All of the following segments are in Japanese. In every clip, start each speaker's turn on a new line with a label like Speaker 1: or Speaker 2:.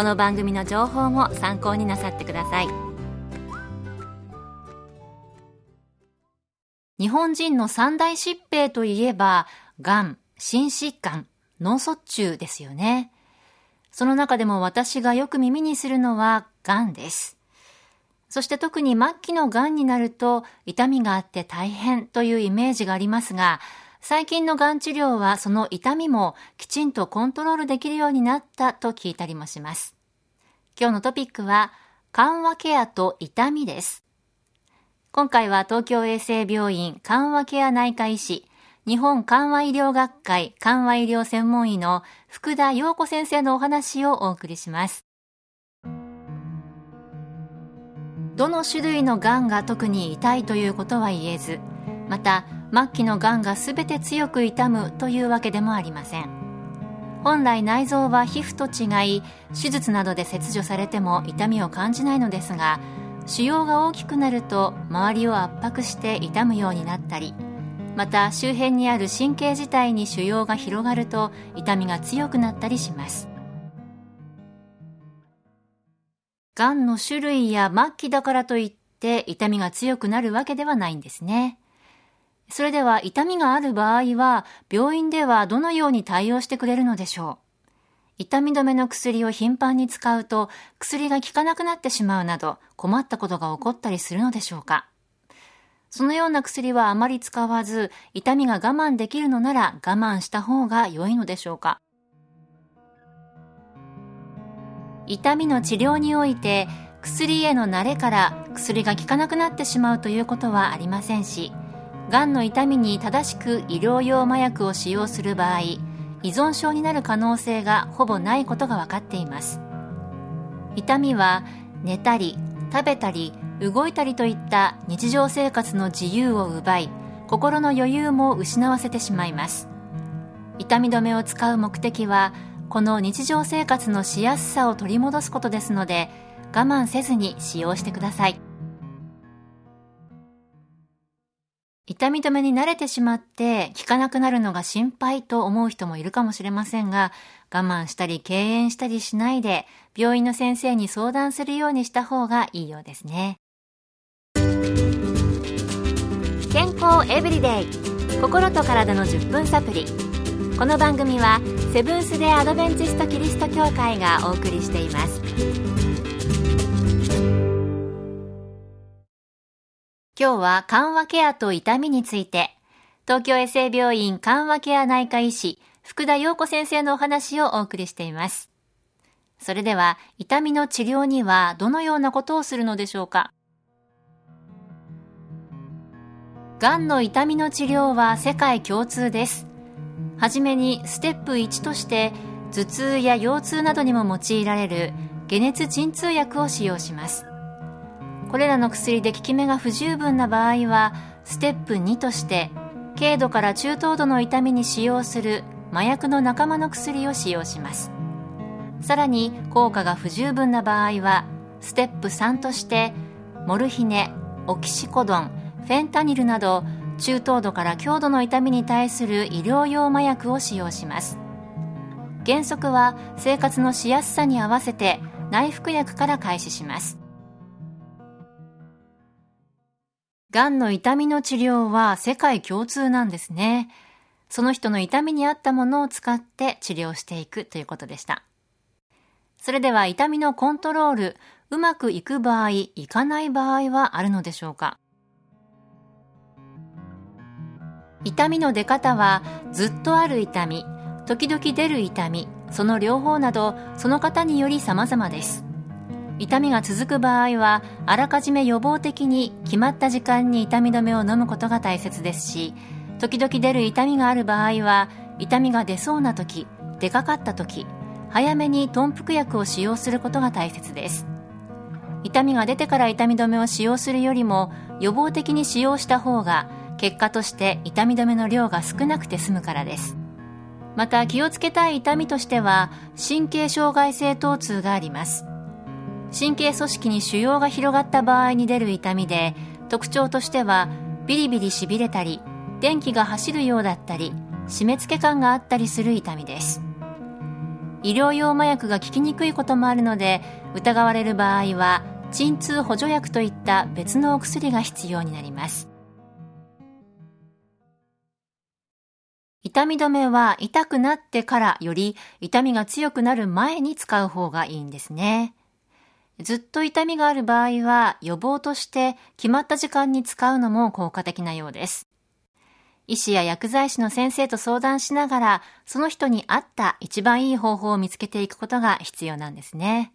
Speaker 1: この番組の情報も参考になさってください。日本人の三大疾病といえばがん心疾患脳卒中ですよね。その中でも私がよく耳にするのはがんです。そして特に末期の癌になると痛みがあって大変というイメージがありますが、最近の癌治療はその痛みもきちんとコントロールできるようになったと聞いたりもします。今日のトピックは緩和ケアと痛みです。今回は東京衛生病院緩和ケア内科医師、日本緩和医療学会緩和医療専門医の福田陽子先生のお話をお送りします。どの種類のがんが特に痛いということは言えずまた末期のがんが全て強く痛むというわけでもありません本来内臓は皮膚と違い手術などで切除されても痛みを感じないのですが腫瘍が大きくなると周りを圧迫して痛むようになったりまた周辺にある神経自体に腫瘍が広がると痛みが強くなったりしますがんの種類や末期だからといって痛みが強くなるわけではないんですね。それでは痛みがある場合は病院ではどのように対応してくれるのでしょう？痛み止めの薬を頻繁に使うと薬が効かなくなってしまうなど困ったことが起こったりするのでしょうか？そのような薬はあまり使わず痛みが我慢できるのなら我慢した方が良いのでしょうか？痛みの治療において薬への慣れから薬が効かなくなってしまうということはありませんしがんの痛みに正しく医療用麻薬を使用する場合依存症になる可能性がほぼないことが分かっています。痛みは寝たり食べたり動いたりといった日常生活の自由を奪い心の余裕も失わせてしまいます。痛み止めを使う目的はこの日常生活のしやすさを取り戻すことですので我慢せずに使用してください。痛み止めに慣れてしまって効かなくなるのが心配と思う人もいるかもしれませんが我慢したり敬遠したりしないで病院の先生に相談するようにした方がいいようですね。健康エブリデイ。心と体の10分サプリこの番組はセブンス・デ・アドベンチスト・キリスト教会がお送りしています。今日は緩和ケアと痛みについて。東京衛生病院緩和ケア内科医師福田陽子先生のお話をお送りしています。それでは痛みの治療にはどのようなことをするのでしょうか。がんの痛みの治療は世界共通です。はじめにステップ1として頭痛や腰痛などにも用いられる解熱鎮痛薬を使用します。これらの薬で効き目が不十分な場合はステップ2として軽度から中等度の痛みに使用する麻薬の仲間の薬を使用します。さらに効果が不十分な場合はステップ3としてモルヒネオキシコドンフェンタニルなど中等度から強度の痛みに対する医療用麻薬を使用します。原則は生活のしやすさに合わせて内服薬から開始します。がんの痛みの治療は世界共通なんですね。その人の痛みに合ったものを使って治療していくということでした。それでは痛みのコントロールうまくいく場合、いかない場合はあるのでしょうか？痛みの出方はずっとある痛み、時々出る痛み、その両方などその方により様々です。痛みが続く場合はあらかじめ予防的に決まった時間に痛み止めを飲むことが大切ですし時々出る痛みがある場合は痛みが出そうな時出かかった時早めに豚腹薬を使用することが大切です。痛みが出てから痛み止めを使用するよりも予防的に使用した方が結果として痛み止めの量が少なくて済むからです。また気をつけたい痛みとしては神経障害性疼痛があります。神経組織に腫瘍が広がった場合に出る痛みで特徴としてはビリビリしびれたり電気が走るようだったり締め付け感があったりする痛みです。医療用麻薬が効きにくいこともあるので疑われる場合は鎮痛補助薬といった別のお薬が必要になります。痛み止めは痛くなってからより痛みが強くなる前に使う方がいいんですね。ずっと痛みがある場合は予防として決まった時間に使うのも効果的なようです。医師や薬剤師の先生と相談しながら、その人に合った一番いい方法を見つけていくことが必要なんですね。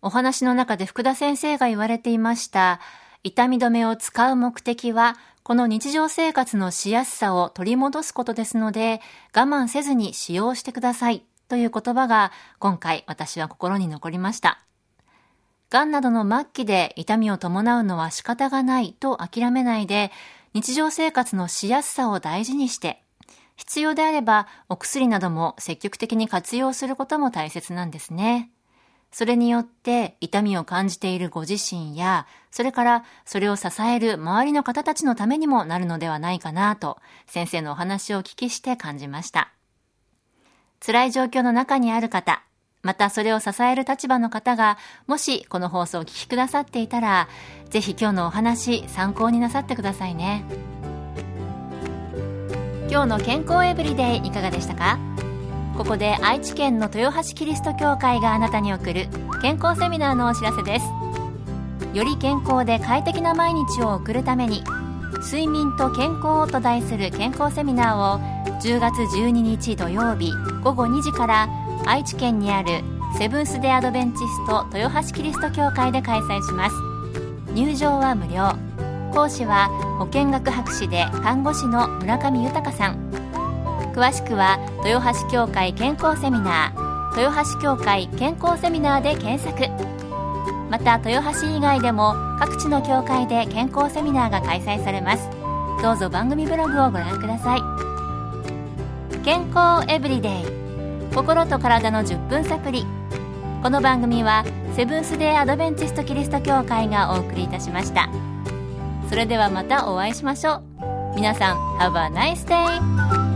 Speaker 1: お話の中で福田先生が言われていました、痛み止めを使う目的は、この日常生活のしやすさを取り戻すことですので、我慢せずに使用してくださいという言葉が今回私は心に残りました。癌などの末期で痛みを伴うのは仕方がないと諦めないで、日常生活のしやすさを大事にして、必要であればお薬なども積極的に活用することも大切なんですね。それによって痛みを感じているご自身や、それからそれを支える周りの方たちのためにもなるのではないかなと、先生のお話をお聞きして感じました。辛い状況の中にある方、またそれを支える立場の方が、もしこの放送を聞きくださっていたら、ぜひ今日のお話参考になさってくださいね。今日の健康エブリデイいかがでしたか？ここで愛知県の豊橋キリスト教会があなたに送る健康セミナーのお知らせです。より健康で快適な毎日を送るために、睡眠と健康をと題する健康セミナーを10月12日土曜日午後2時から愛知県にあるセブンス・デ・アドベンチスト豊橋キリスト教会で開催します。入場は無料。講師は保健学博士で看護師の村上豊さん。詳しくは豊橋教会健康セミナー豊橋教会健康セミナーで検索。また豊橋以外でも各地の教会で健康セミナーが開催されます。どうぞ番組ブログをご覧ください。健康エブリデイ。心と体の10分サプリこの番組はセブンス・デー・アドベンチスト・キリスト教会がお送りいたしました。それではまたお会いしましょう。皆さん Have a nice day!